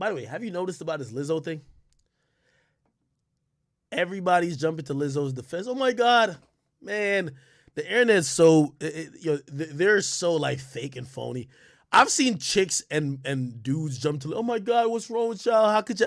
By the way, have you noticed about this Lizzo thing? Everybody's jumping to Lizzo's defense. Oh my god, man, the internet's so it, you know, they're so like fake and phony. I've seen chicks and and dudes jump to, oh my god, what's wrong with y'all? How could you?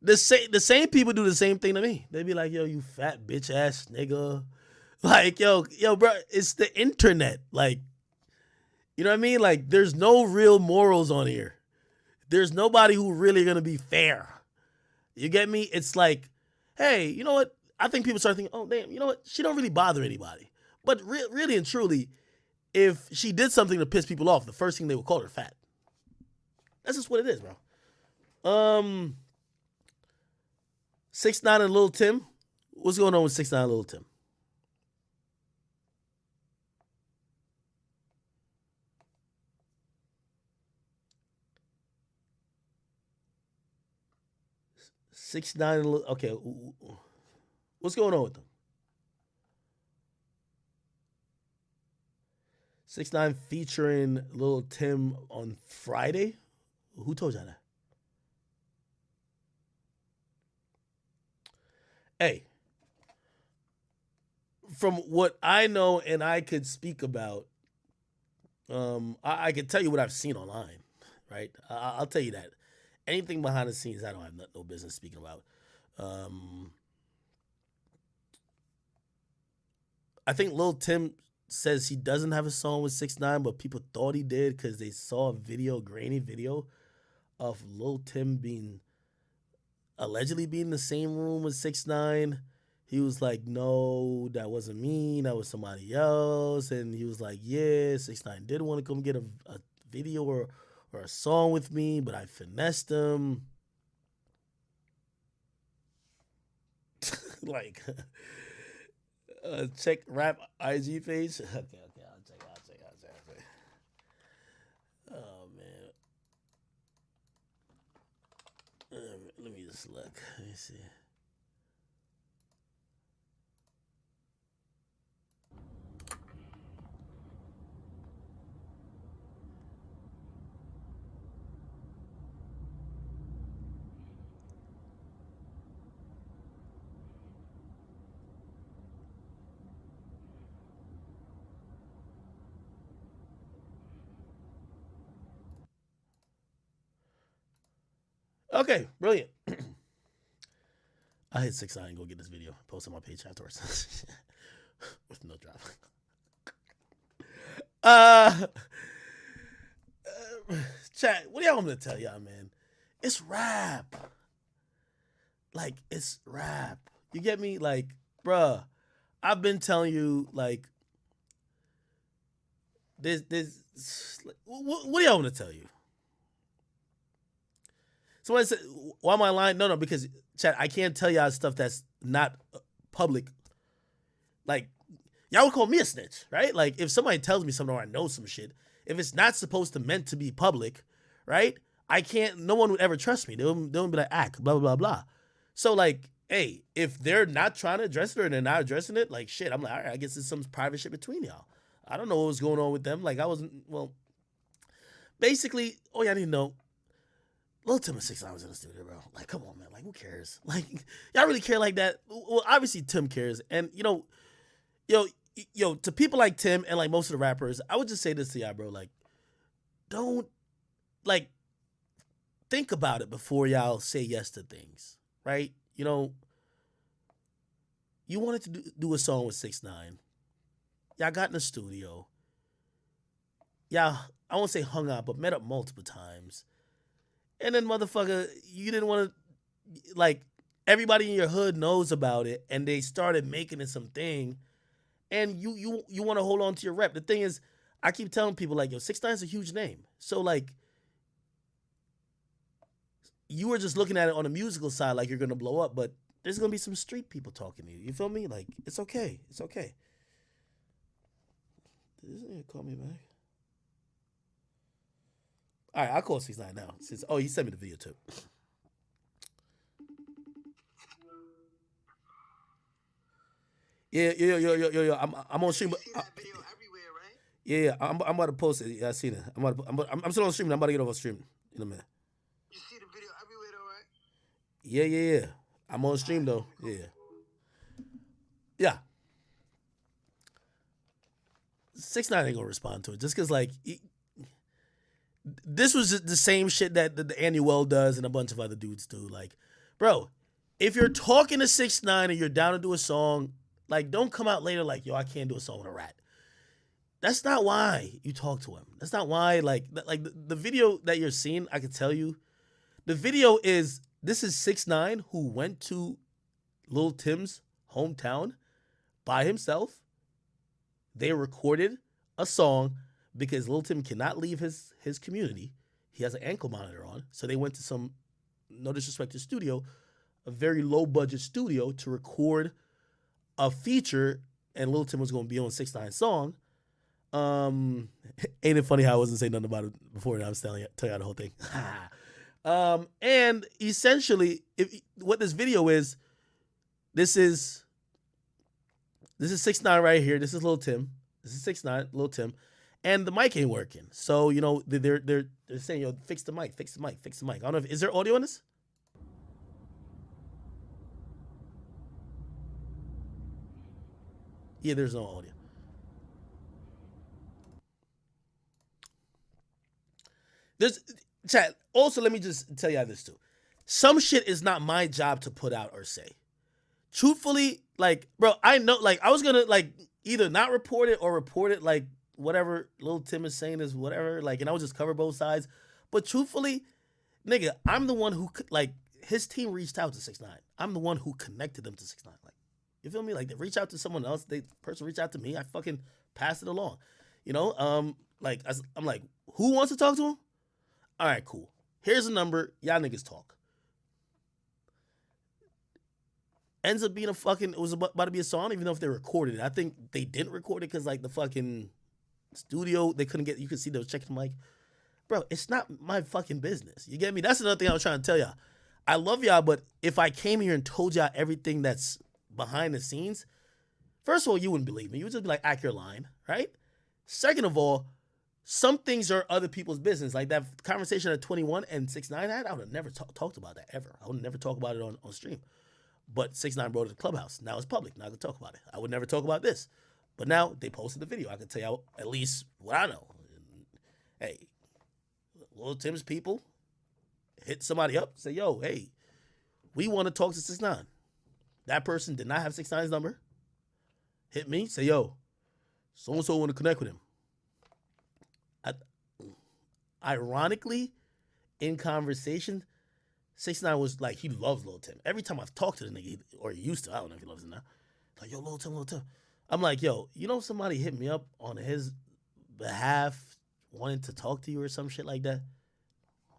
The same the same people do the same thing to me. They be like, yo, you fat bitch ass nigga. Like, yo, yo, bro, it's the internet. Like, you know what I mean? Like, there's no real morals on here. There's nobody who really gonna be fair. You get me? It's like, hey, you know what? I think people start thinking, oh damn, you know what? She don't really bother anybody. But re- really and truly, if she did something to piss people off, the first thing they would call her fat. That's just what it is, bro. Um, six nine and Little Tim. What's going on with six nine and Little Tim? Six nine. Okay, what's going on with them? Six nine featuring Little Tim on Friday. Who told you that? Hey, from what I know and I could speak about, um, I, I can tell you what I've seen online, right? I, will tell you that. Anything behind the scenes, I don't have no, business speaking about. Um, I think Lil Tim says he doesn't have a song with Six Nine, but people thought he did because they saw a video, grainy video, of Lil Tim being allegedly being in the same room with Six Nine. He was like, "No, that wasn't me. That was somebody else." And he was like, "Yeah, Six Nine did want to come get a, a video or or a song with me, but I finessed him." like uh, check rap IG page. Okay, okay, I'll check, I'll check, I'll check, I'll check. Oh man. Um, let me just look. Let me see. Okay, brilliant. I hit six nine. Go get this video. Post on my page afterwards with no drop. uh, uh, chat. What do y'all want me to tell y'all, man? It's rap. Like it's rap. You get me? Like, bruh, I've been telling you, like, this, this. What, what do y'all want to tell you? Someone said, "Why am I lying?" No, no, because chat, I can't tell y'all stuff that's not uh, public. Like, y'all would call me a snitch, right? Like, if somebody tells me something or I know some shit, if it's not supposed to meant to be public, right? I can't. No one would ever trust me. They would, they would be like, "Act," blah blah blah blah. So like, hey, if they're not trying to address it or they're not addressing it, like shit, I'm like, all right, I guess it's some private shit between y'all. I don't know what was going on with them. Like, I wasn't. Well, basically, oh yeah, I didn't know Lil Tim and Six Hours in the studio, bro. Like, come on, man. Like, who cares? Like, y'all really care like that? Well, obviously Tim cares, and you know, yo, yo, to people like Tim and like most of the rappers, I would just say this to y'all, bro. Like, don't like think about it before y'all say yes to things, right? You know, you wanted to do, do a song with Six Nine. Y'all got in the studio. Y'all, I won't say hung out, but met up multiple times and then motherfucker, you didn't want to like everybody in your hood knows about it, and they started making it something, and you you you want to hold on to your rep. The thing is, I keep telling people like, yo, Six Nine is a huge name, so like. You were just looking at it on the musical side like you're gonna blow up, but there's gonna be some street people talking to you. You feel me? Like it's okay. It's okay. This nigga call me back? All right, I'll call six nine now. Since oh, he sent me the video too. Yeah, yeah, yo, yo, yo, yo. I'm, I'm on stream. Uh, yeah, yeah. I'm, I'm about to post it. Yeah, I seen it. I'm, about to, I'm, I'm, I'm still on stream. I'm about to get off stream in a minute. You see the video everywhere, right? Yeah, yeah, yeah. I'm on stream though. Yeah. Yeah. Six nine ain't gonna respond to it just because like he, this was the same shit that the, the Anuel does and a bunch of other dudes do. Like, bro, if you're talking to six nine and you're down to do a song, like don't come out later like yo I can't do a song with a rat. That's not why you talk to him. That's not why like like the, the video that you're seeing. I can tell you, the video is this is six nine who went to Lil Tim's hometown by himself. They recorded a song because Lil Tim cannot leave his his community. He has an ankle monitor on, so they went to some no disrespect to studio, a very low budget studio to record a feature, and Lil Tim was going to be on Six Nine song. Um, ain't it funny how I wasn't saying nothing about it before? And I was telling you, telling you the whole thing. um, and essentially, if what this video is, this is this is six nine right here. This is Lil Tim. This is six nine, Lil Tim, and the mic ain't working. So you know they're they're they're saying yo fix the mic, fix the mic, fix the mic. I don't know if is there audio on this. Yeah, there's no audio. There's chat. Also, let me just tell y'all this too. Some shit is not my job to put out or say. Truthfully, like, bro, I know, like, I was gonna like either not report it or report it, like, whatever little Tim is saying is whatever, like, and I would just cover both sides. But truthfully, nigga, I'm the one who like his team reached out to six nine. I'm the one who connected them to six nine. Like, you feel me? Like they reach out to someone else, they person reach out to me, I fucking pass it along. You know, um, like I, I'm like, who wants to talk to him? All right, cool. Here's a number. Y'all niggas talk. Ends up being a fucking. It was about to be a song. even though if they recorded it. I think they didn't record it because like the fucking studio they couldn't get. You could see they was checking the mic. Bro, it's not my fucking business. You get me? That's another thing I was trying to tell y'all. I love y'all, but if I came here and told y'all everything that's behind the scenes, first of all, you wouldn't believe me. You would just be like, accurate line, right? Second of all, some things are other people's business. Like that conversation at 21 and 6 9 had, I would have never talk, talked about that ever. I would never talk about it on, on stream. But 6 9 brought it to the clubhouse. Now it's public. Now I can talk about it. I would never talk about this. But now they posted the video. I can tell you at least what I know. Hey, Little Tim's people hit somebody up, say, yo, hey, we want to talk to 6 9 That person did not have 6 9's number. Hit me, say, yo, so and so want to connect with him I, ironically, in conversation, Six Nine was like he loves Little Tim. Every time I've talked to the nigga, or he used to, I don't know if he loves him now. Like yo, Little Tim, Little Tim. I'm like, yo, you know somebody hit me up on his behalf, wanting to talk to you or some shit like that.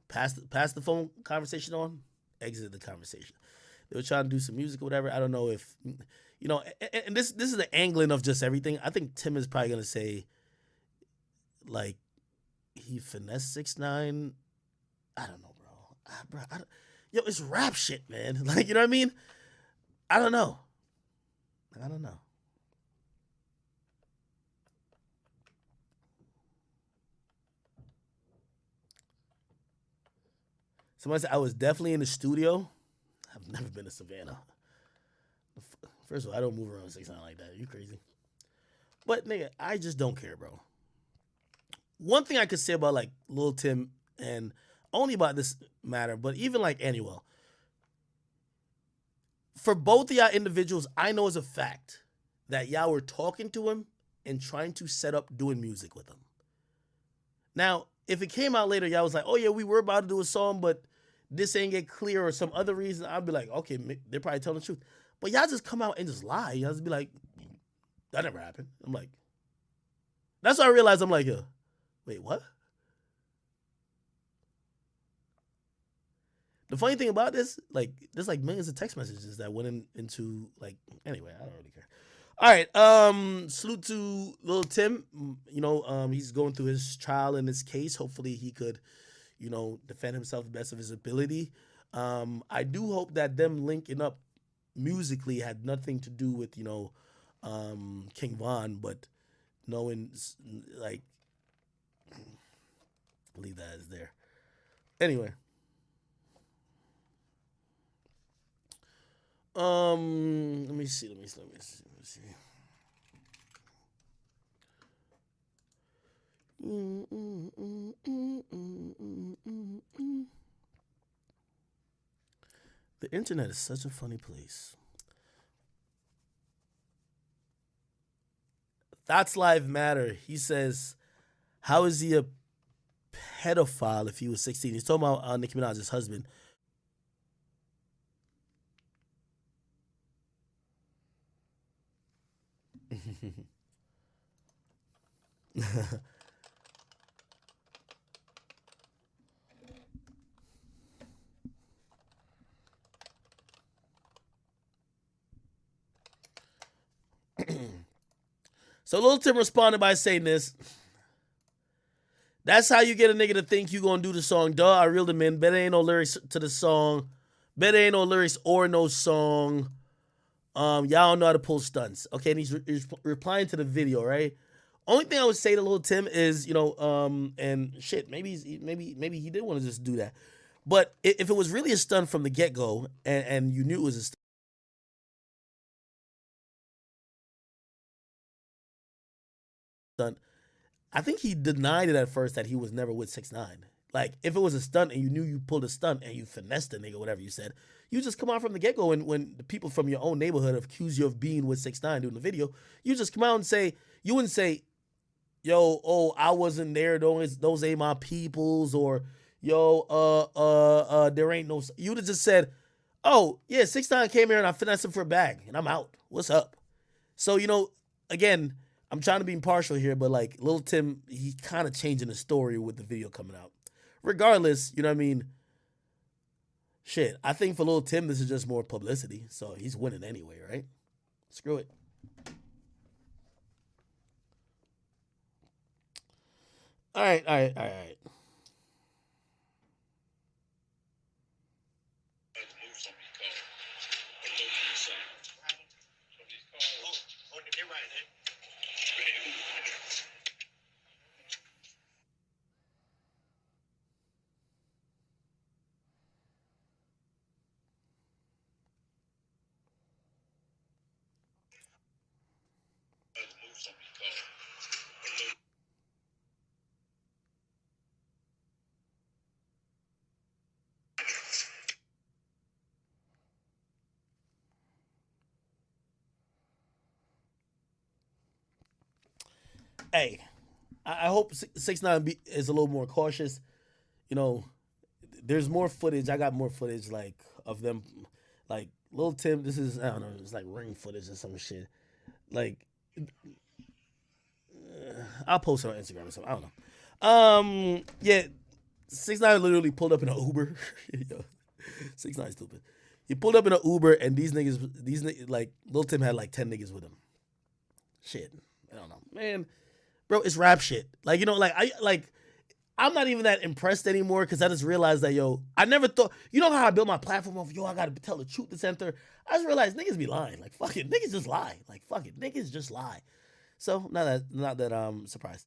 Pass the pass the phone conversation on, exit the conversation. They were trying to do some music or whatever. I don't know if you know. And, and this this is the angling of just everything. I think Tim is probably gonna say, like, he finessed six nine. I don't know, bro. I, bro I yo, it's rap shit, man. Like you know what I mean? I don't know. I don't know. Somebody said I was definitely in the studio. I've never been to Savannah. First of all, I don't move around six nine like that. Are you crazy? But nigga, I just don't care, bro one thing I could say about like Lil Tim and only about this matter, but even like Anuel, for both of y'all individuals, I know as a fact that y'all were talking to him and trying to set up doing music with him. Now, if it came out later, y'all was like, oh yeah, we were about to do a song, but this ain't get clear or some other reason, I'd be like, okay, they're probably telling the truth. But y'all just come out and just lie. Y'all just be like, that never happened. I'm like, that's why I realized I'm like, yeah Wait, what? The funny thing about this, like, there's like millions of text messages that went in, into like. Anyway, I don't really care. All right. Um, salute to little Tim. Mm, you know, um, he's going through his trial in his case. Hopefully, he could, you know, defend himself the best of his ability. Um, I do hope that them linking up musically had nothing to do with you know, um, King Von, but knowing like leave that as there. Anyway. Um, let me see. Let me see. Let me see. Let me see. The internet is such a funny place. That's Live Matter. He says, How is he a pedophile if he was 16? He's talking about uh, Nicki Minaj's husband. so Lil Tim responded by saying this. That's how you get a nigga to think you gonna do the song. Duh, I reeled him in. Bet ain't no lyrics to the song. Bet ain't no lyrics or no song. Um, y'all don't know how to pull stunts. Okay, and he's, re- he's replying to the video, right? Only thing I would say to little Tim is, you know, um, and shit, maybe he's, maybe maybe he did want to just do that, but if it was really a stunt from the get go, and and you knew it was a stunt, I think he denied it at first that he was never with six nine. Like if it was a stunt and you knew you pulled a stunt and you finessed a nigga, whatever you said, you just come out from the get go. And when the people from your own neighborhood accuse you of being with six nine doing the video, you just come out and say you wouldn't say, "Yo, oh, I wasn't there. Those those ain't my peoples," or "Yo, uh, uh, uh, there ain't no." You would have just said, "Oh, yeah, six nine came here and I finessed him for a bag and I'm out. What's up?" So you know, again, I'm trying to be impartial here, but like Little Tim, he kind of changing the story with the video coming out. Regardless, you know what I mean? Shit, I think for Little Tim, this is just more publicity. So he's winning anyway, right? Screw it. All right, all right, all right, Hey, I hope six nine is a little more cautious. You know, there's more footage. I got more footage like of them, like little Tim. This is I don't know. It's like ring footage or some shit. Like, uh, I'll post it on Instagram or something. I don't know. Um, yeah, six nine literally pulled up in an Uber. Six nine stupid. He pulled up in an Uber and these niggas, these like Lil Tim had like ten niggas with him. Shit, I don't know, man, bro. It's rap shit. Like you know, like I like. I'm not even that impressed anymore because I just realized that yo, I never thought. You know how I built my platform of yo, I gotta tell the truth to center. I just realized niggas be lying. Like fuck it, niggas just lie. Like fuck it, niggas just lie. So not that not that I'm surprised.